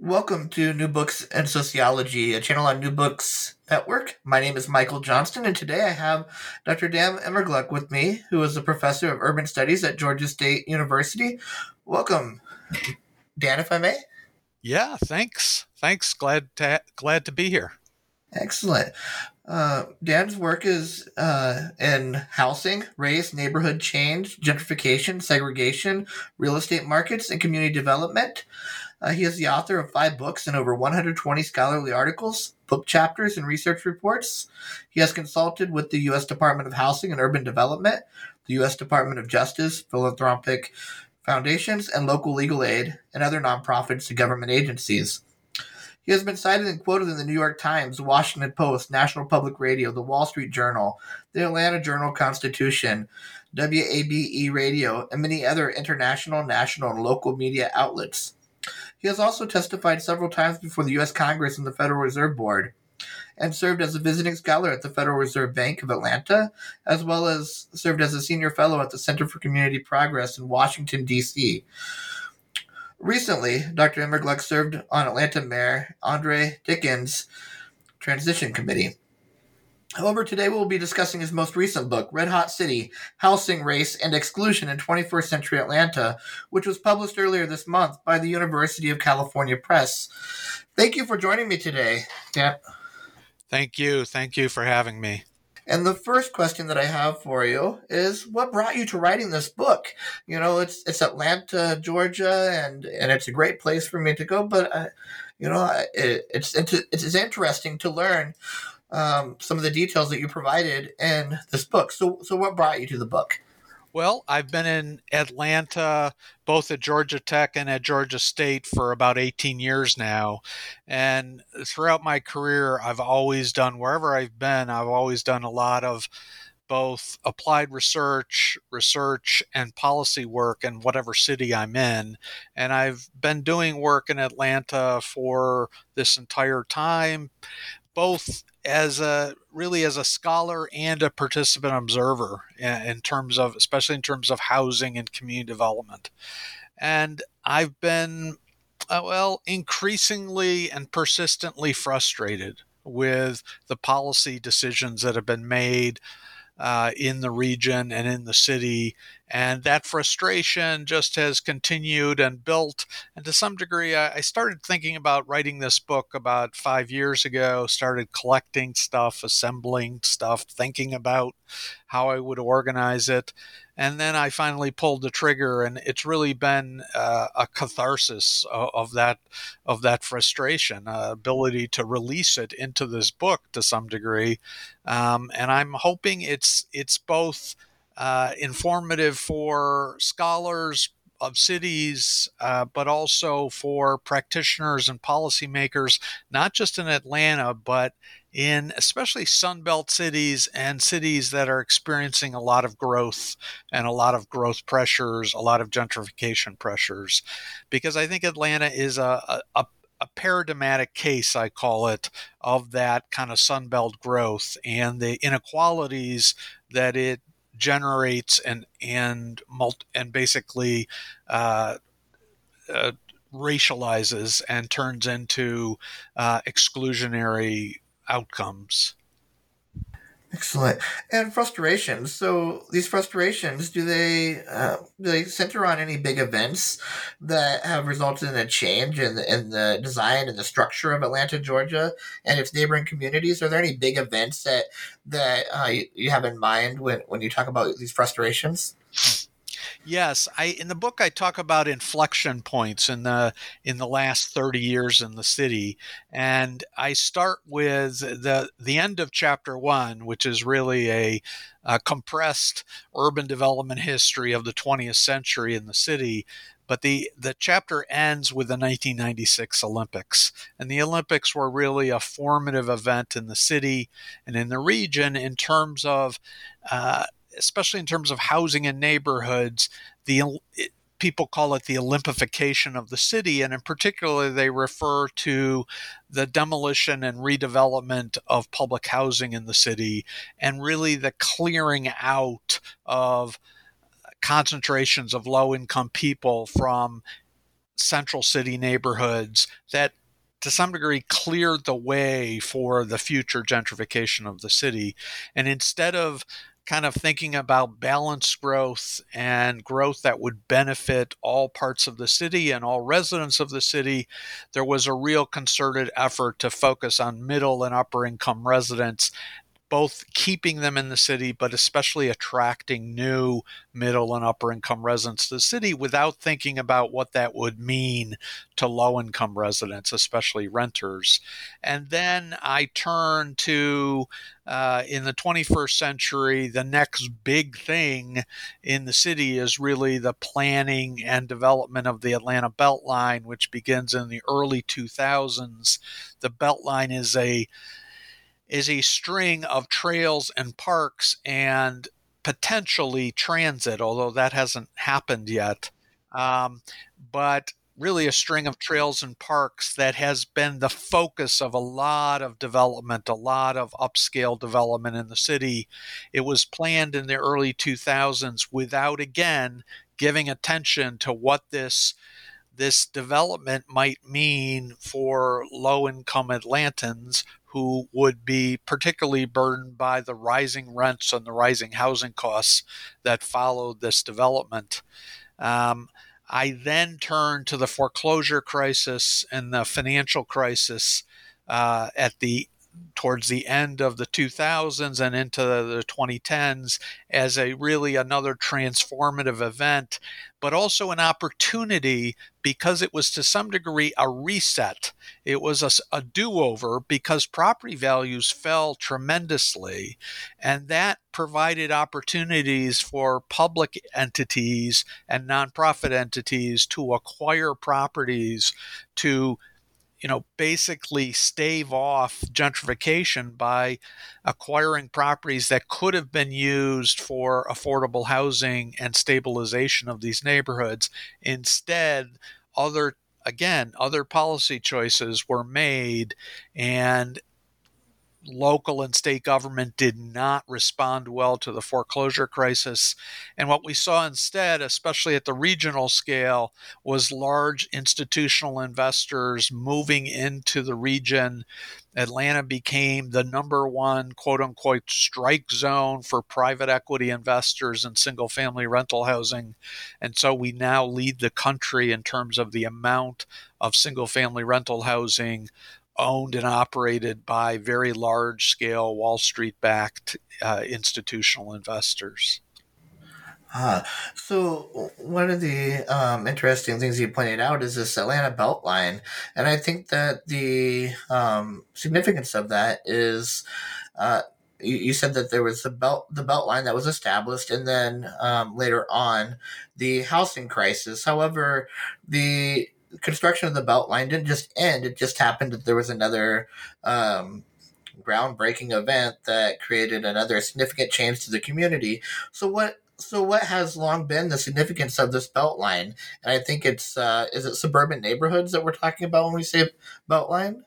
Welcome to New Books in Sociology, a channel on New Books Network. My name is Michael Johnston, and today I have Dr. Dan Immergluck with me, who is a professor of urban studies at Georgia State University. Welcome, Dan, if I may. Yeah, thanks. Thanks. Glad to glad to be here. Excellent. Uh, Dan's work is uh, in housing, race, neighborhood change, gentrification, segregation, real estate markets, and community development. Uh, he is the author of five books and over 120 scholarly articles, book chapters, and research reports. He has consulted with the U.S. Department of Housing and Urban Development, the U.S. Department of Justice, philanthropic foundations, and local legal aid, and other nonprofits and government agencies. He has been cited and quoted in the New York Times, Washington Post, National Public Radio, the Wall Street Journal, the Atlanta Journal Constitution, WABE Radio, and many other international, national, and local media outlets. He has also testified several times before the U.S. Congress and the Federal Reserve Board, and served as a visiting scholar at the Federal Reserve Bank of Atlanta, as well as served as a senior fellow at the Center for Community Progress in Washington, D.C. Recently, Dr. Immergluck served on Atlanta Mayor Andre Dickens' Transition Committee. However, today we'll be discussing his most recent book, Red Hot City Housing, Race, and Exclusion in 21st Century Atlanta, which was published earlier this month by the University of California Press. Thank you for joining me today, Dan. Thank you. Thank you for having me. And the first question that I have for you is what brought you to writing this book? You know, it's it's Atlanta, Georgia, and and it's a great place for me to go, but uh, you know, it, it's it's interesting to learn um, some of the details that you provided in this book. So, so what brought you to the book? Well, I've been in Atlanta, both at Georgia Tech and at Georgia State, for about 18 years now. And throughout my career, I've always done, wherever I've been, I've always done a lot of both applied research, research, and policy work in whatever city I'm in. And I've been doing work in Atlanta for this entire time, both as a really as a scholar and a participant observer in, terms of especially in terms of housing and community development. And i've been uh, well increasingly and persistently frustrated with the policy decisions that have been made uh, in the region and in the city. And that frustration just has continued and built. And to some degree, I, I started thinking about writing this book about five years ago, started collecting stuff, assembling stuff, thinking about how I would organize it and then I finally pulled the trigger, and it's really been uh, a catharsis of, of, that of that frustration, uh, ability to release it into this book to some degree, um, and I'm hoping it's it's both uh, informative for scholars, of cities, uh, but also for practitioners and policymakers, not just in Atlanta, but in especially Sunbelt cities and cities that are experiencing a lot of growth and a lot of growth pressures, a lot of gentrification pressures. Because I think Atlanta is a, a, a paradigmatic case, I call it, of that kind of Sunbelt growth and the inequalities that it generates and and multi, and basically uh, uh, racializes and turns into uh, exclusionary outcomes. Excellent. And frustrations. So these frustrations, do they uh, do they center on any big events that have resulted in a change in the, in the design and the structure of Atlanta, Georgia, and its neighboring communities? Are there any big events that that uh, you, you have in mind when when you talk about these frustrations? Yes, I in the book I talk about inflection points in the in the last 30 years in the city and I start with the the end of chapter 1 which is really a, a compressed urban development history of the 20th century in the city but the the chapter ends with the 1996 Olympics and the Olympics were really a formative event in the city and in the region in terms of uh, especially in terms of housing and neighborhoods, the it, people call it the Olympification of the city, and in particular, they refer to the demolition and redevelopment of public housing in the city, and really the clearing out of concentrations of low income people from central city neighborhoods that to some degree cleared the way for the future gentrification of the city. And instead of kind of thinking about balanced growth and growth that would benefit all parts of the city and all residents of the city, there was a real concerted effort to focus on middle and upper income residents both keeping them in the city, but especially attracting new middle and upper income residents to the city without thinking about what that would mean to low income residents, especially renters. And then I turn to uh, in the 21st century, the next big thing in the city is really the planning and development of the Atlanta Beltline, which begins in the early 2000s. The Beltline is a is a string of trails and parks and potentially transit, although that hasn't happened yet. Um, but really a string of trails and parks that has been the focus of a lot of development, a lot of upscale development in the city. It was planned in the early 2000s without, again, giving attention to what this this development might mean for low income Atlantans who would be particularly burdened by the rising rents and the rising housing costs that followed this development. Um, I then turned to the foreclosure crisis and the financial crisis uh, at the towards the end of the 2000s and into the 2010s as a really another transformative event, but also an opportunity because it was to some degree a reset. It was a, a do over because property values fell tremendously, and that provided opportunities for public entities and nonprofit entities to acquire properties to you know, basically stave off gentrification by acquiring properties that could have been used for affordable housing and stabilization of these neighborhoods. Instead, other again, other policy choices were made and local and state government did not respond well to the foreclosure crisis. And what we saw instead, especially at the regional scale, was large institutional investors moving into the region. Atlanta became the number one quote unquote strike zone for private equity investors in single family rental housing. And so we now lead the country in terms of the amount of single family rental housing owned and operated by very large scale Wall Street backed uh, institutional investors. Ah, so one of the um, interesting things you pointed out is this Atlanta Beltline, and I think that the um, significance of that is, uh, you, said that there was the belt the Beltline that was established, and then um, later on, the housing crisis. However, the construction of the Beltline didn't just end; it just happened that there was another um, groundbreaking event that created another significant change to the community. So what? So what has long been the significance of this Beltline? And I think it's uh, is it suburban neighborhoods that we're talking about when we say Beltline.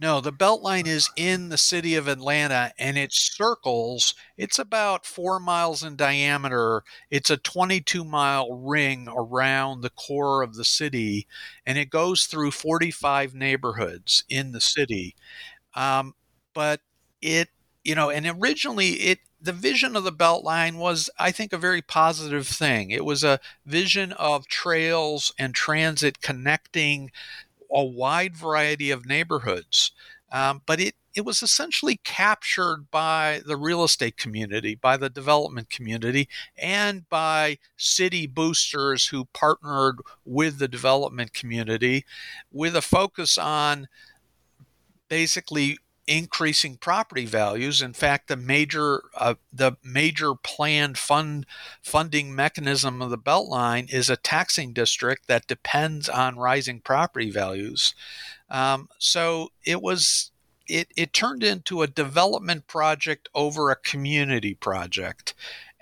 No, the Beltline is in the city of Atlanta and it circles. It's about four miles in diameter. It's a 22 mile ring around the core of the city and it goes through 45 neighborhoods in the city. Um, but it you know, and originally it the vision of the Beltline was, I think, a very positive thing. It was a vision of trails and transit connecting a wide variety of neighborhoods. Um, but it it was essentially captured by the real estate community, by the development community, and by city boosters who partnered with the development community with a focus on basically increasing property values. In fact, the major uh, the major planned fund funding mechanism of the Beltline is a taxing district that depends on rising property values. Um, so it was it, it turned into a development project over a community project.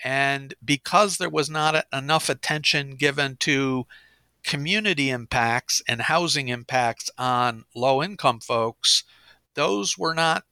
And because there was not enough attention given to community impacts and housing impacts on low income folks, those were not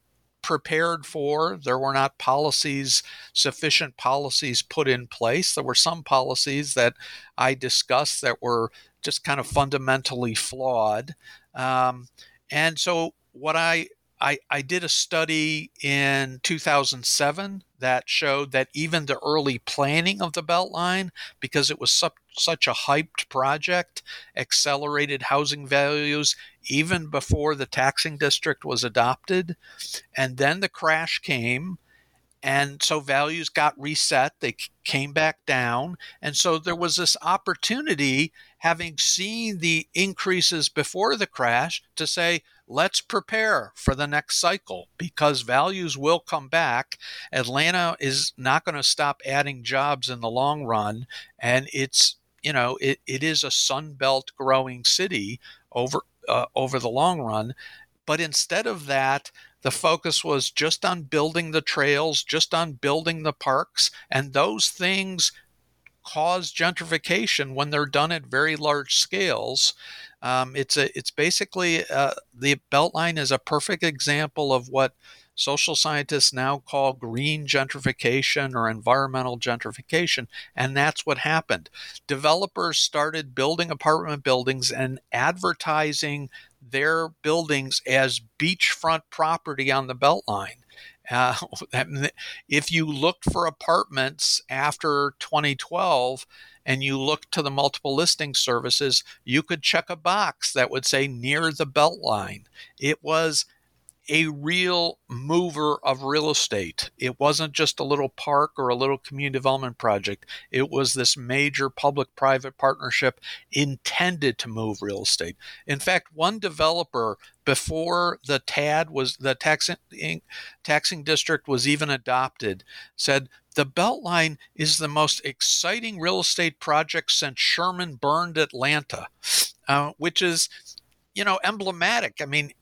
prepared for. There were not policies, sufficient policies put in place. There were some policies that I discussed that were just kind of fundamentally flawed. Um, and so, what I I, I did a study in 2007 that showed that even the early planning of the Beltline, because it was such a hyped project, accelerated housing values even before the taxing district was adopted. And then the crash came. And so values got reset, they came back down. And so there was this opportunity, having seen the increases before the crash, to say, let's prepare for the next cycle because values will come back. Atlanta is not going to stop adding jobs in the long run. And it's, you know, it, it is a Sunbelt growing city over, uh, over the long run. But instead of that, the focus was just on building the trails, just on building the parks, and those things cause gentrification when they're done at very large scales. Um, it's a it's basically uh, the Beltline is a perfect example of what social scientists now call green gentrification or environmental gentrification, and that's what happened. Developers started building apartment buildings and advertising their buildings as beachfront property on the Beltline. Uh, if you looked for apartments after 2012, and you looked to the multiple listing services, you could check a box that would say near the Beltline. It was a real mover of real estate. It wasn't just a little park or a little community development project. It was this major public private partnership intended to move real estate. In fact, one developer before the TAD was the taxing taxing district was even adopted said the Beltline is the most exciting real estate project since Sherman burned Atlanta, uh, which is, you know, emblematic. I mean,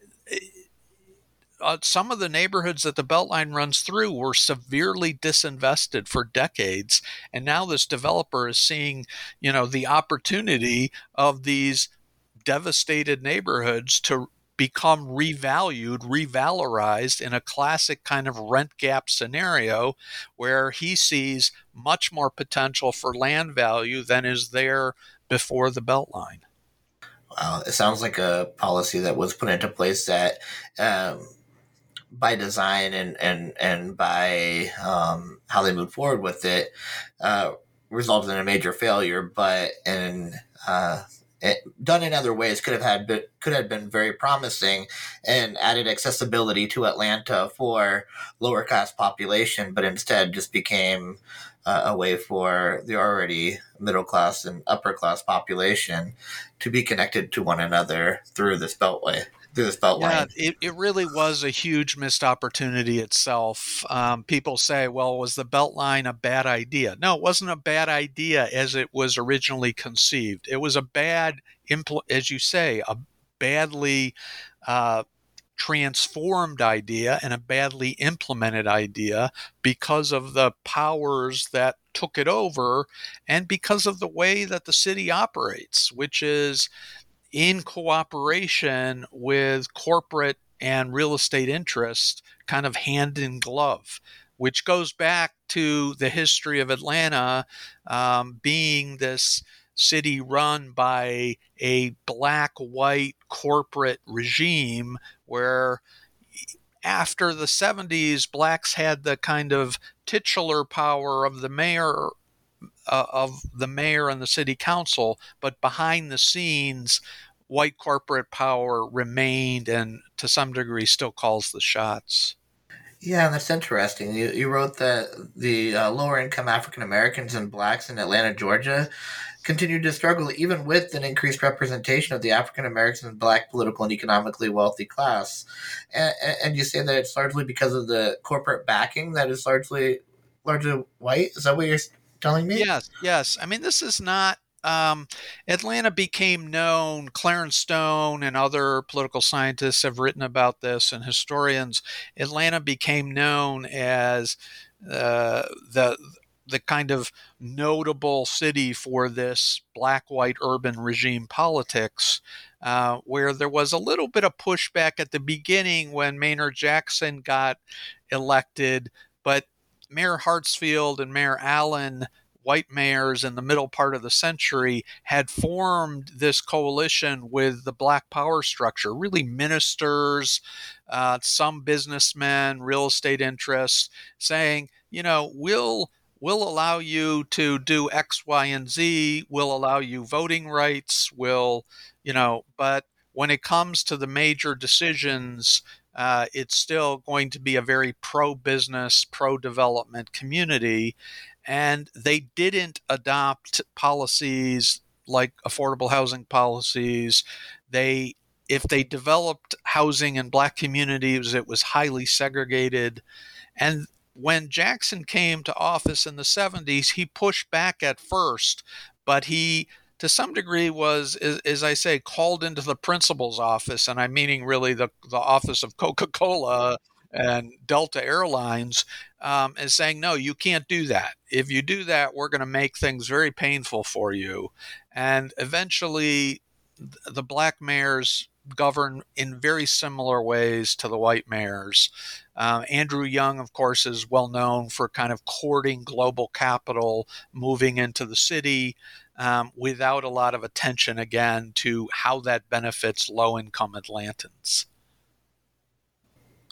uh, some of the neighborhoods that the Beltline runs through were severely disinvested for decades, and now this developer is seeing, you know, the opportunity of these devastated neighborhoods to become revalued, revalorized in a classic kind of rent gap scenario where he sees much more potential for land value than is there before the Beltline. Wow, it sounds like a policy that was put into place that, um, by design and and and by um, how they moved forward with it, uh, resulted in a major failure. But in uh, it, done in other ways could have had been, could have been very promising and added accessibility to Atlanta for lower class population, but instead just became uh, a way for the already middle class and upper class population to be connected to one another through this beltway this beltline. Yeah, it, it really was a huge missed opportunity itself. Um, people say, well, was the beltline a bad idea? No, it wasn't a bad idea as it was originally conceived. It was a bad, impl- as you say, a badly uh, transformed idea and a badly implemented idea because of the powers that took it over and because of the way that the city operates, which is in cooperation with corporate and real estate interests, kind of hand in glove, which goes back to the history of Atlanta um, being this city run by a black white corporate regime where after the 70s, blacks had the kind of titular power of the mayor uh, of the mayor and the city council, but behind the scenes, white corporate power remained and to some degree still calls the shots. Yeah, that's interesting. You, you wrote that the uh, lower income African Americans and blacks in Atlanta, Georgia, continued to struggle even with an increased representation of the African American and black political and economically wealthy class. And, and you say that it's largely because of the corporate backing that is largely largely white. Is that what you're telling me? Yes, yes. I mean, this is not um, Atlanta became known, Clarence Stone and other political scientists have written about this, and historians. Atlanta became known as uh, the the kind of notable city for this black white urban regime politics, uh, where there was a little bit of pushback at the beginning when Maynard Jackson got elected, but Mayor Hartsfield and Mayor Allen white mayors in the middle part of the century had formed this coalition with the black power structure, really ministers, uh, some businessmen, real estate interests, saying, you know, we'll we'll allow you to do X, Y, and Z. We'll allow you voting rights. We'll, you know? But when it comes to the major decisions, uh, it's still going to be a very pro business, pro development community and they didn't adopt policies like affordable housing policies. They if they developed housing in black communities, it was highly segregated. And when Jackson came to office in the 70s, he pushed back at first, but he to some degree was as, i say called into the principal's office and i'm meaning really the, the office of coca-cola and delta airlines um, is saying, no, you can't do that. If you do that, we're going to make things very painful for you. And eventually, the black mayors govern in very similar ways to the white mayors. Uh, Andrew Young, of course, is well known for kind of courting global capital, moving into the city um, without a lot of attention, again, to how that benefits low income Atlantans.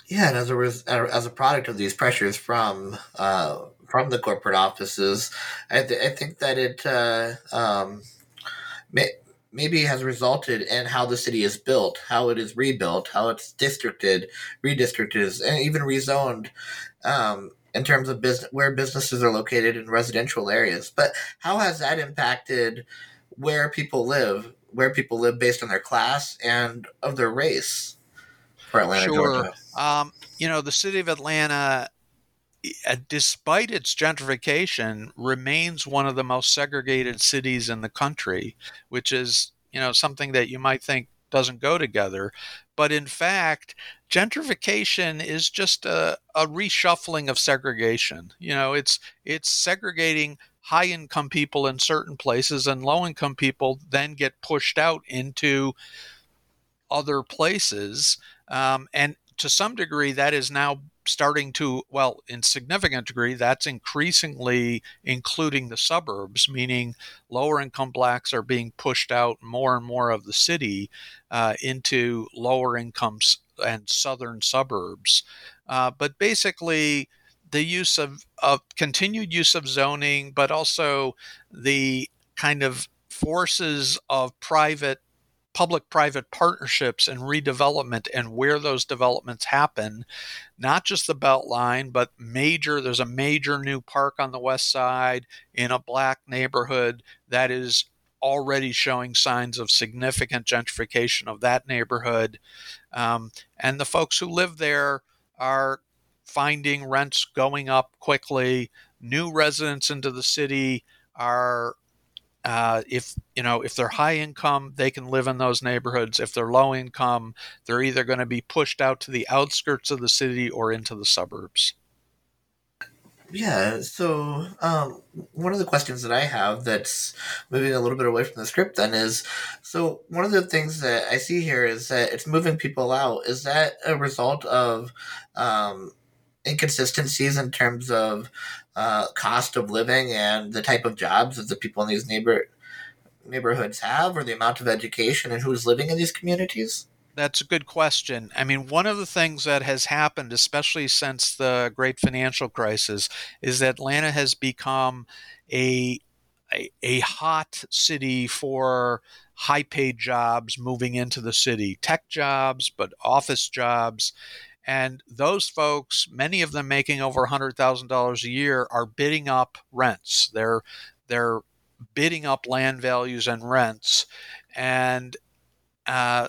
Yeah, and as a res- as a product of these pressures from uh, from the corporate offices, I, th- I think that it uh, um, may- maybe has resulted in how the city is built, how it is rebuilt, how it's districted, redistricted, and even rezoned. Um, in terms of business, where businesses are located in residential areas, but how has that impacted where people live, where people live based on their class and of their race? for Atlanta, sure. Georgia? Um, you know, the city of Atlanta, uh, despite its gentrification, remains one of the most segregated cities in the country, which is, you know, something that you might think doesn't go together. But in fact, gentrification is just a, a reshuffling of segregation. You know, it's it's segregating high income people in certain places and low income people then get pushed out into other places um, and to some degree, that is now starting to, well, in significant degree, that's increasingly including the suburbs, meaning lower income blacks are being pushed out more and more of the city uh, into lower incomes and southern suburbs. Uh, but basically, the use of, of continued use of zoning, but also the kind of forces of private public private partnerships and redevelopment and where those developments happen, not just the Beltline, but major. There's a major new park on the west side in a black neighborhood that is already showing signs of significant gentrification of that neighborhood. Um, and the folks who live there are finding rents going up quickly. New residents into the city are uh, if you know if they're high income they can live in those neighborhoods. If they're low income they're either going to be pushed out to the outskirts of the city or into the suburbs. Yeah so um, one of the questions that i have that's moving a little bit away from the script then is so one of the things that i see here is that it's moving people out. Is that a result of um, inconsistencies in terms of uh, cost of living and the type of jobs that the people in these neighbor neighborhoods have, or the amount of education and who's living in these communities? That's a good question. I mean, one of the things that has happened, especially since the great financial crisis, is that Atlanta has become a a, a hot city for high paid jobs moving into the city, tech jobs, but office jobs. And those folks, many of them making over $100,000 a year, are bidding up rents. They're they're bidding up land values and rents, and uh,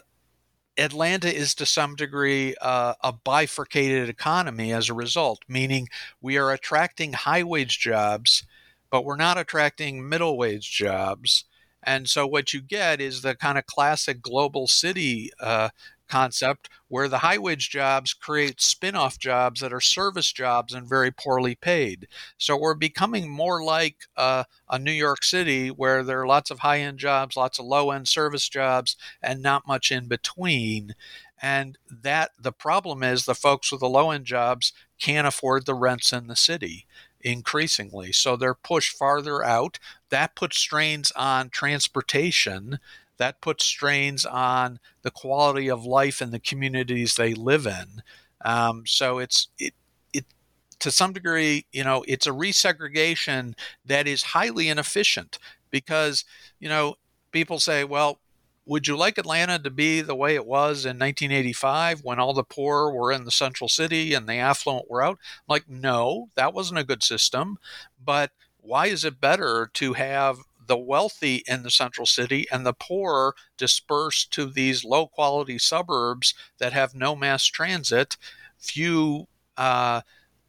Atlanta is to some degree uh, a bifurcated economy as a result, meaning we are attracting high wage jobs, but we're not attracting middle wage jobs. And so what you get is the kind of classic global city uh, concept where the high wage jobs create spin off jobs that are service jobs and very poorly paid. So we're becoming more like uh, a New York City where there are lots of high end jobs, lots of low end service jobs, and not much in between. And that the problem is the folks with the low end jobs can't afford the rents in the city increasingly. So they're pushed farther out. That puts strains on transportation that puts strains on the quality of life in the communities they live in. Um, so it's it it to some degree, you know, it's a resegregation that is highly inefficient because you know people say, well. Would you like Atlanta to be the way it was in 1985 when all the poor were in the central city and the affluent were out? Like, no, that wasn't a good system. But why is it better to have the wealthy in the central city and the poor dispersed to these low quality suburbs that have no mass transit, few uh,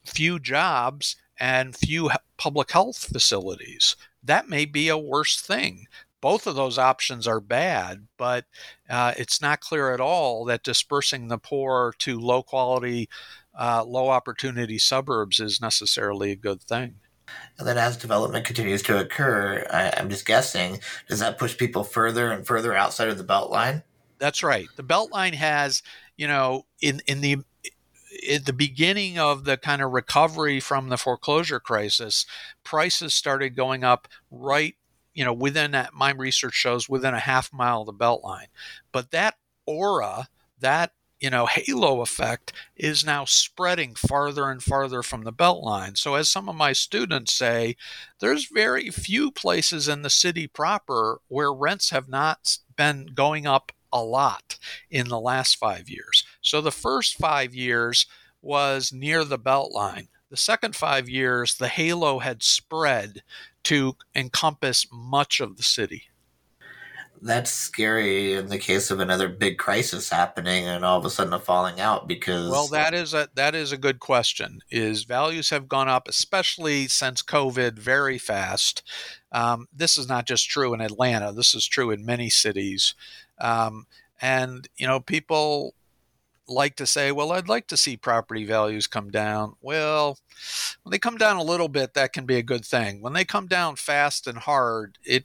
few jobs, and few public health facilities. That may be a worse thing. Both of those options are bad, but uh, it's not clear at all that dispersing the poor to low quality, uh, low opportunity suburbs is necessarily a good thing. And then as development continues to occur, I, am just guessing, does that push people further and further outside of the Beltline? That's right. The Beltline has, you know, in in the at the beginning of the kind of recovery from the foreclosure crisis, prices started going up right, you know, within that my research shows within a half mile of the Beltline. But that aura, that you know, halo effect is now spreading farther and farther from the Beltline. So, as some of my students say, there's very few places in the city proper where rents have not been going up a lot in the last five years. So, the first five years was near the Beltline. The second five years, the halo had spread to encompass much of the city that's scary in the case of another big crisis happening and all of a sudden a falling out because well that is a that is a good question is values have gone up especially since covid very fast. Um, this is not just true in atlanta this is true in many cities. Um, and you know people like to say well i'd like to see property values come down. Well when they come down a little bit that can be a good thing. When they come down fast and hard it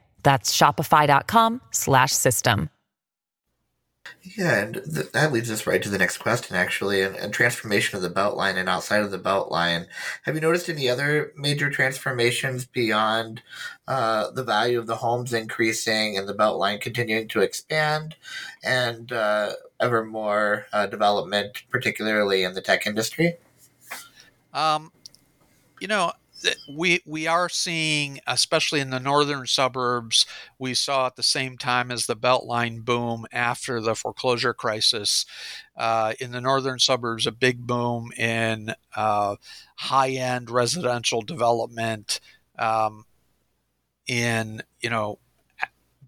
That's shopify.com slash system. Yeah, and th- that leads us right to the next question, actually. And, and, transformation of the Beltline and outside of the Beltline. Have you noticed any other major transformations beyond uh, the value of the homes increasing and the Beltline continuing to expand and uh, ever more uh, development, particularly in the tech industry? Um, you know, we we are seeing, especially in the northern suburbs, we saw at the same time as the Beltline boom after the foreclosure crisis. Uh, in the northern suburbs, a big boom in uh, high-end residential development. Um, in you know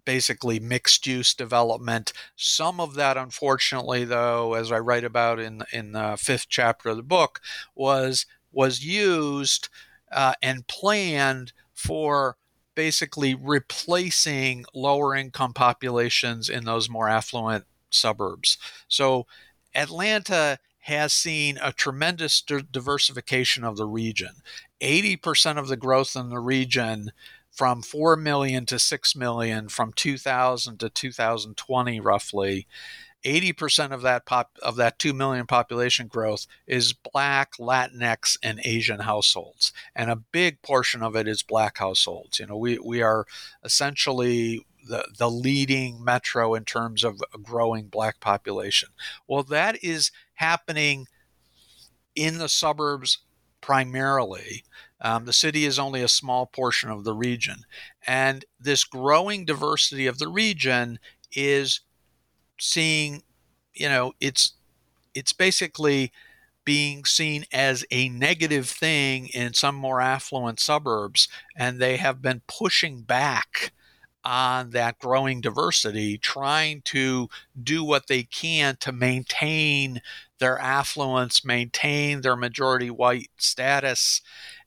basically mixed use development. Some of that, unfortunately, though, as I write about in in the fifth chapter of the book, was was used uh, and planned for basically replacing lower income populations in those more affluent suburbs. So Atlanta has seen a tremendous diversification of the region. 80% of the growth in the region from 4 million to 6 million from 2000 to 2020 roughly 80% of that pop of that 2 million population growth is black latinx and asian households and a big portion of it is black households you know we we are essentially the, the leading metro in terms of growing black population. Well, that is happening in the suburbs primarily. Um, the city is only a small portion of the region. And this growing diversity of the region is seeing, you know, it's it's basically being seen as a negative thing in some more affluent suburbs, and they have been pushing back on that growing diversity, trying to do what they can to maintain their affluence, maintain their majority white status.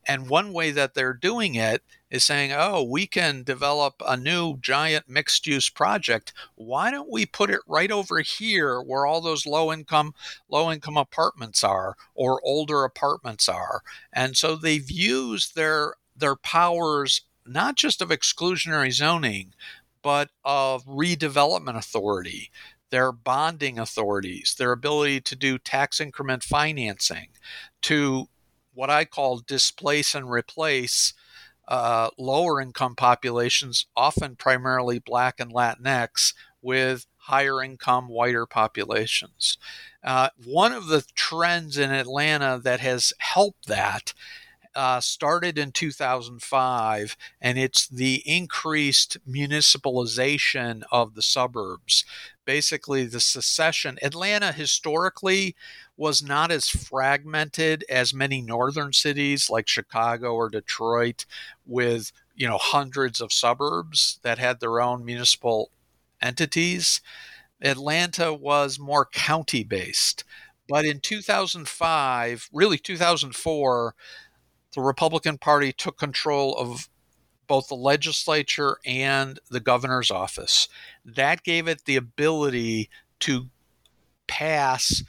And one way that they're doing it is saying, oh, we can develop a new giant mixed use project. Why don't we put it right over here where all those low income low income apartments are or older apartments are? And so they've used their their powers not just of exclusionary zoning, but of redevelopment authority, their bonding authorities, their ability to do tax increment financing, to what I call displace and replace uh, lower income populations, often primarily Black and Latinx, with higher income, whiter populations. Uh, one of the trends in Atlanta that has helped that uh, started in 2005, and it's the increased municipalization of the suburbs. Basically, the secession. Atlanta historically was not as fragmented as many northern cities like Chicago or Detroit, with you know hundreds of suburbs that had their own municipal entities. Atlanta was more county based. But in 2005, really 2004, the Republican Party took control of both the legislature and the governor's office. That gave it the ability to pass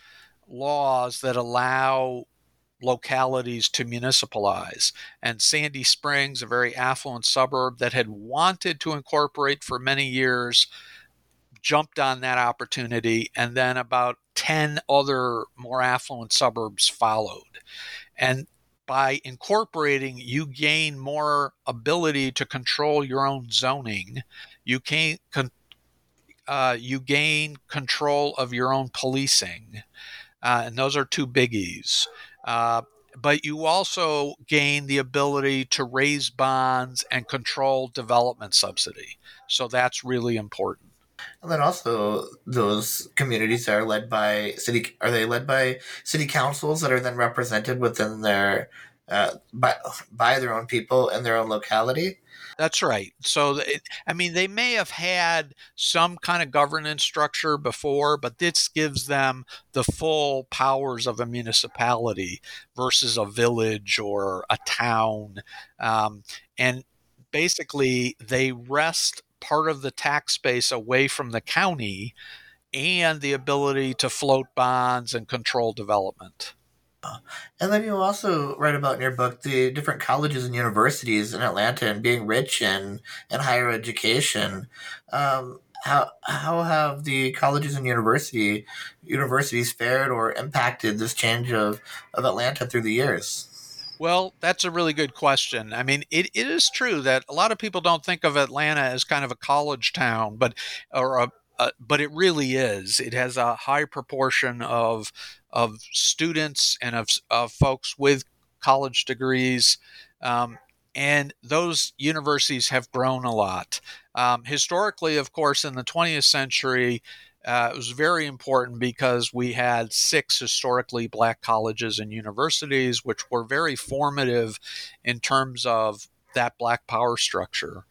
laws that allow localities to municipalize. And Sandy Springs, a very affluent suburb that had wanted to incorporate for many years, jumped on that opportunity. And then about 10 other more affluent suburbs followed. And by incorporating, you gain more ability to control your own zoning. You can con- uh, you gain control of your own policing, uh, and those are two biggies. Uh, but you also gain the ability to raise bonds and control development subsidy. So that's really important. And then also those communities are led by city. Are they led by city councils that are then represented within their uh, by by their own people in their own locality? That's right. So, it, I mean, they may have had some kind of governance structure before, but this gives them the full powers of a municipality versus a village or a town. Um, and basically, they wrest part of the tax base away from the county and the ability to float bonds and control development. And then you also write about in your book the different colleges and universities in Atlanta and being rich in, in higher education. Um, how how have the colleges and university universities fared or impacted this change of, of Atlanta through the years? Well, that's a really good question. I mean, it, it is true that a lot of people don't think of Atlanta as kind of a college town, but or a, uh, but it really is. It has a high proportion of of students and of, of folks with college degrees. Um, and those universities have grown a lot. Um, historically, of course, in the 20th century, uh, it was very important because we had six historically black colleges and universities, which were very formative in terms of that black power structure.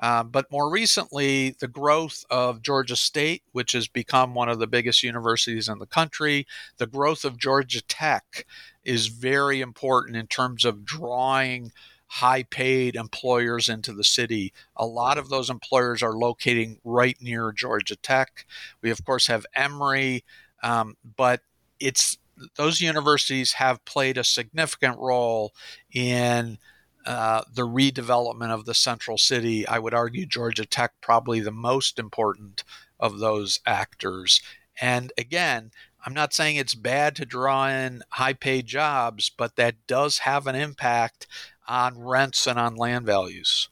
Um, but more recently, the growth of Georgia State, which has become one of the biggest universities in the country, the growth of Georgia Tech is very important in terms of drawing high paid employers into the city. A lot of those employers are locating right near Georgia Tech. We, of course, have Emory, um, but it's those universities have played a significant role in uh, the redevelopment of the central city. I would argue Georgia Tech probably the most important of those actors. And again, I'm not saying it's bad to draw in high paid jobs, but that does have an impact on rents and on land values.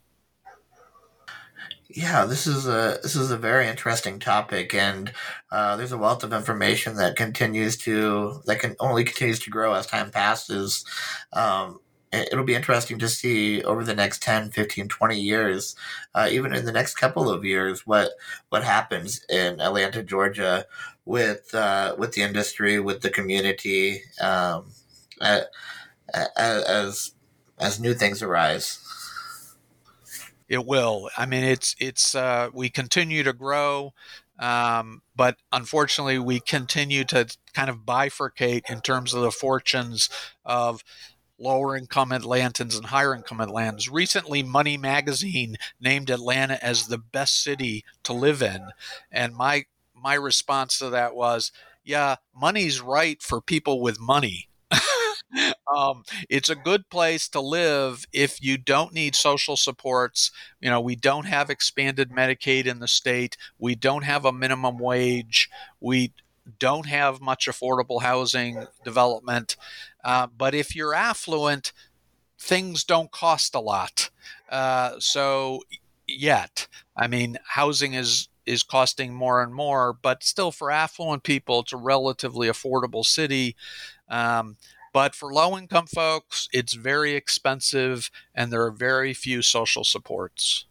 Yeah, this is a this is a very interesting topic, and uh, there's a wealth of information that continues to that can only continues to grow as time passes. Um, it'll be interesting to see over the next 10 15 20 years uh, even in the next couple of years what what happens in atlanta georgia with uh, with the industry with the community um, as as new things arise it will. I mean, it's it's uh, we continue to grow, um, but unfortunately, we continue to kind of bifurcate in terms of the fortunes of lower income Atlantans and higher income Atlantans. Recently, Money Magazine named Atlanta as the best city to live in, and my my response to that was, "Yeah, money's right for people with money." Um, it's a good place to live if you don't need social supports. You know, we don't have expanded Medicaid in the state. We don't have a minimum wage. We don't have much affordable housing development. Uh, but if you're affluent, things don't cost a lot. Uh, so yet, I mean, housing is is costing more and more, but still for affluent people, it's a relatively affordable city. Um, but for low income folks, it's very expensive and there are very few social supports.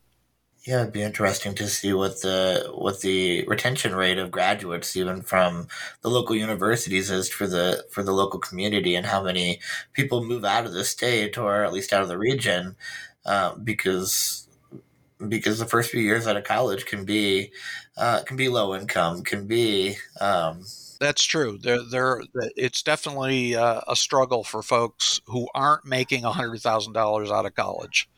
Yeah, it'd be interesting to see what the what the retention rate of graduates, even from the local universities, is for the for the local community, and how many people move out of the state or at least out of the region, uh, because because the first few years out of college can be uh, can be low income, can be um, that's true. There, there. It's definitely uh, a struggle for folks who aren't making hundred thousand dollars out of college.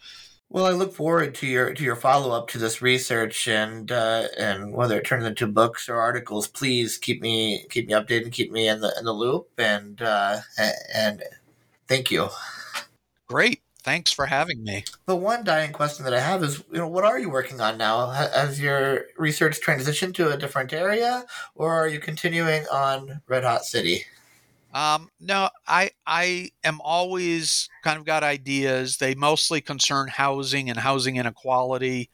Well, I look forward to your to your follow up to this research, and uh, and whether it turns into books or articles, please keep me keep me updated, keep me in the in the loop, and uh, and thank you. Great. Thanks for having me. The one dying question that I have is, you know, what are you working on now? Has your research transitioned to a different area, or are you continuing on Red Hot City? Um, no, I I am always kind of got ideas. They mostly concern housing and housing inequality.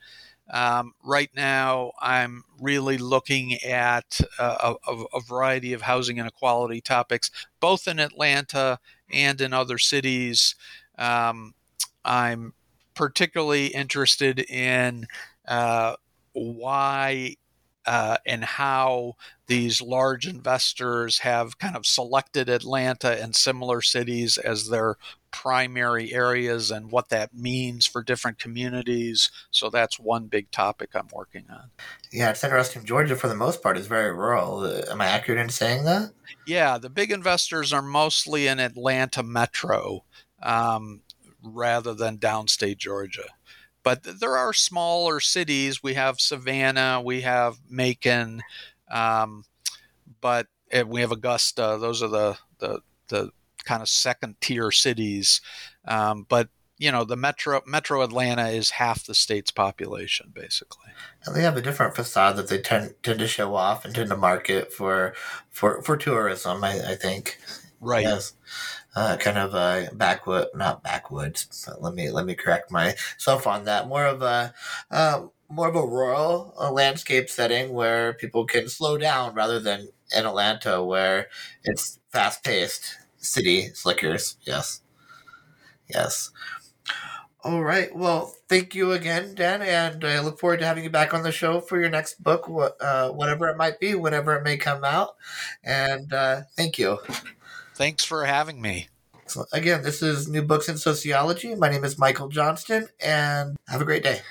Um, right now, I'm really looking at a, a, a, variety of housing inequality topics, both in Atlanta and in other cities. Um, I'm particularly interested in uh, why uh, and how these large investors have kind of selected Atlanta and similar cities as their primary areas and what that means for different communities. So that's one big topic I'm working on. Yeah, it's interesting. Georgia, for the most part, is very rural. Uh, am I accurate in saying that? Yeah, the big investors are mostly in Atlanta metro. Um, rather than downstate Georgia. But there are smaller cities. We have Savannah, we have Macon, um, but we have Augusta. Those are the the, the kind of second tier cities. Um, but you know, the metro Metro Atlanta is half the state's population, basically. And they have a different facade that they tend tend to show off and tend to market for for for tourism. I, I think. Right. Yes uh, kind of a backwood, not backwoods. let me let me correct myself on that. More of a uh, more of a rural uh, landscape setting where people can slow down rather than in Atlanta where it's fast paced city slickers. Yes, yes. All right. Well, thank you again, Dan, and I look forward to having you back on the show for your next book, uh, whatever it might be, whenever it may come out. And uh, thank you. Thanks for having me. So again, this is New Books in Sociology. My name is Michael Johnston, and have a great day.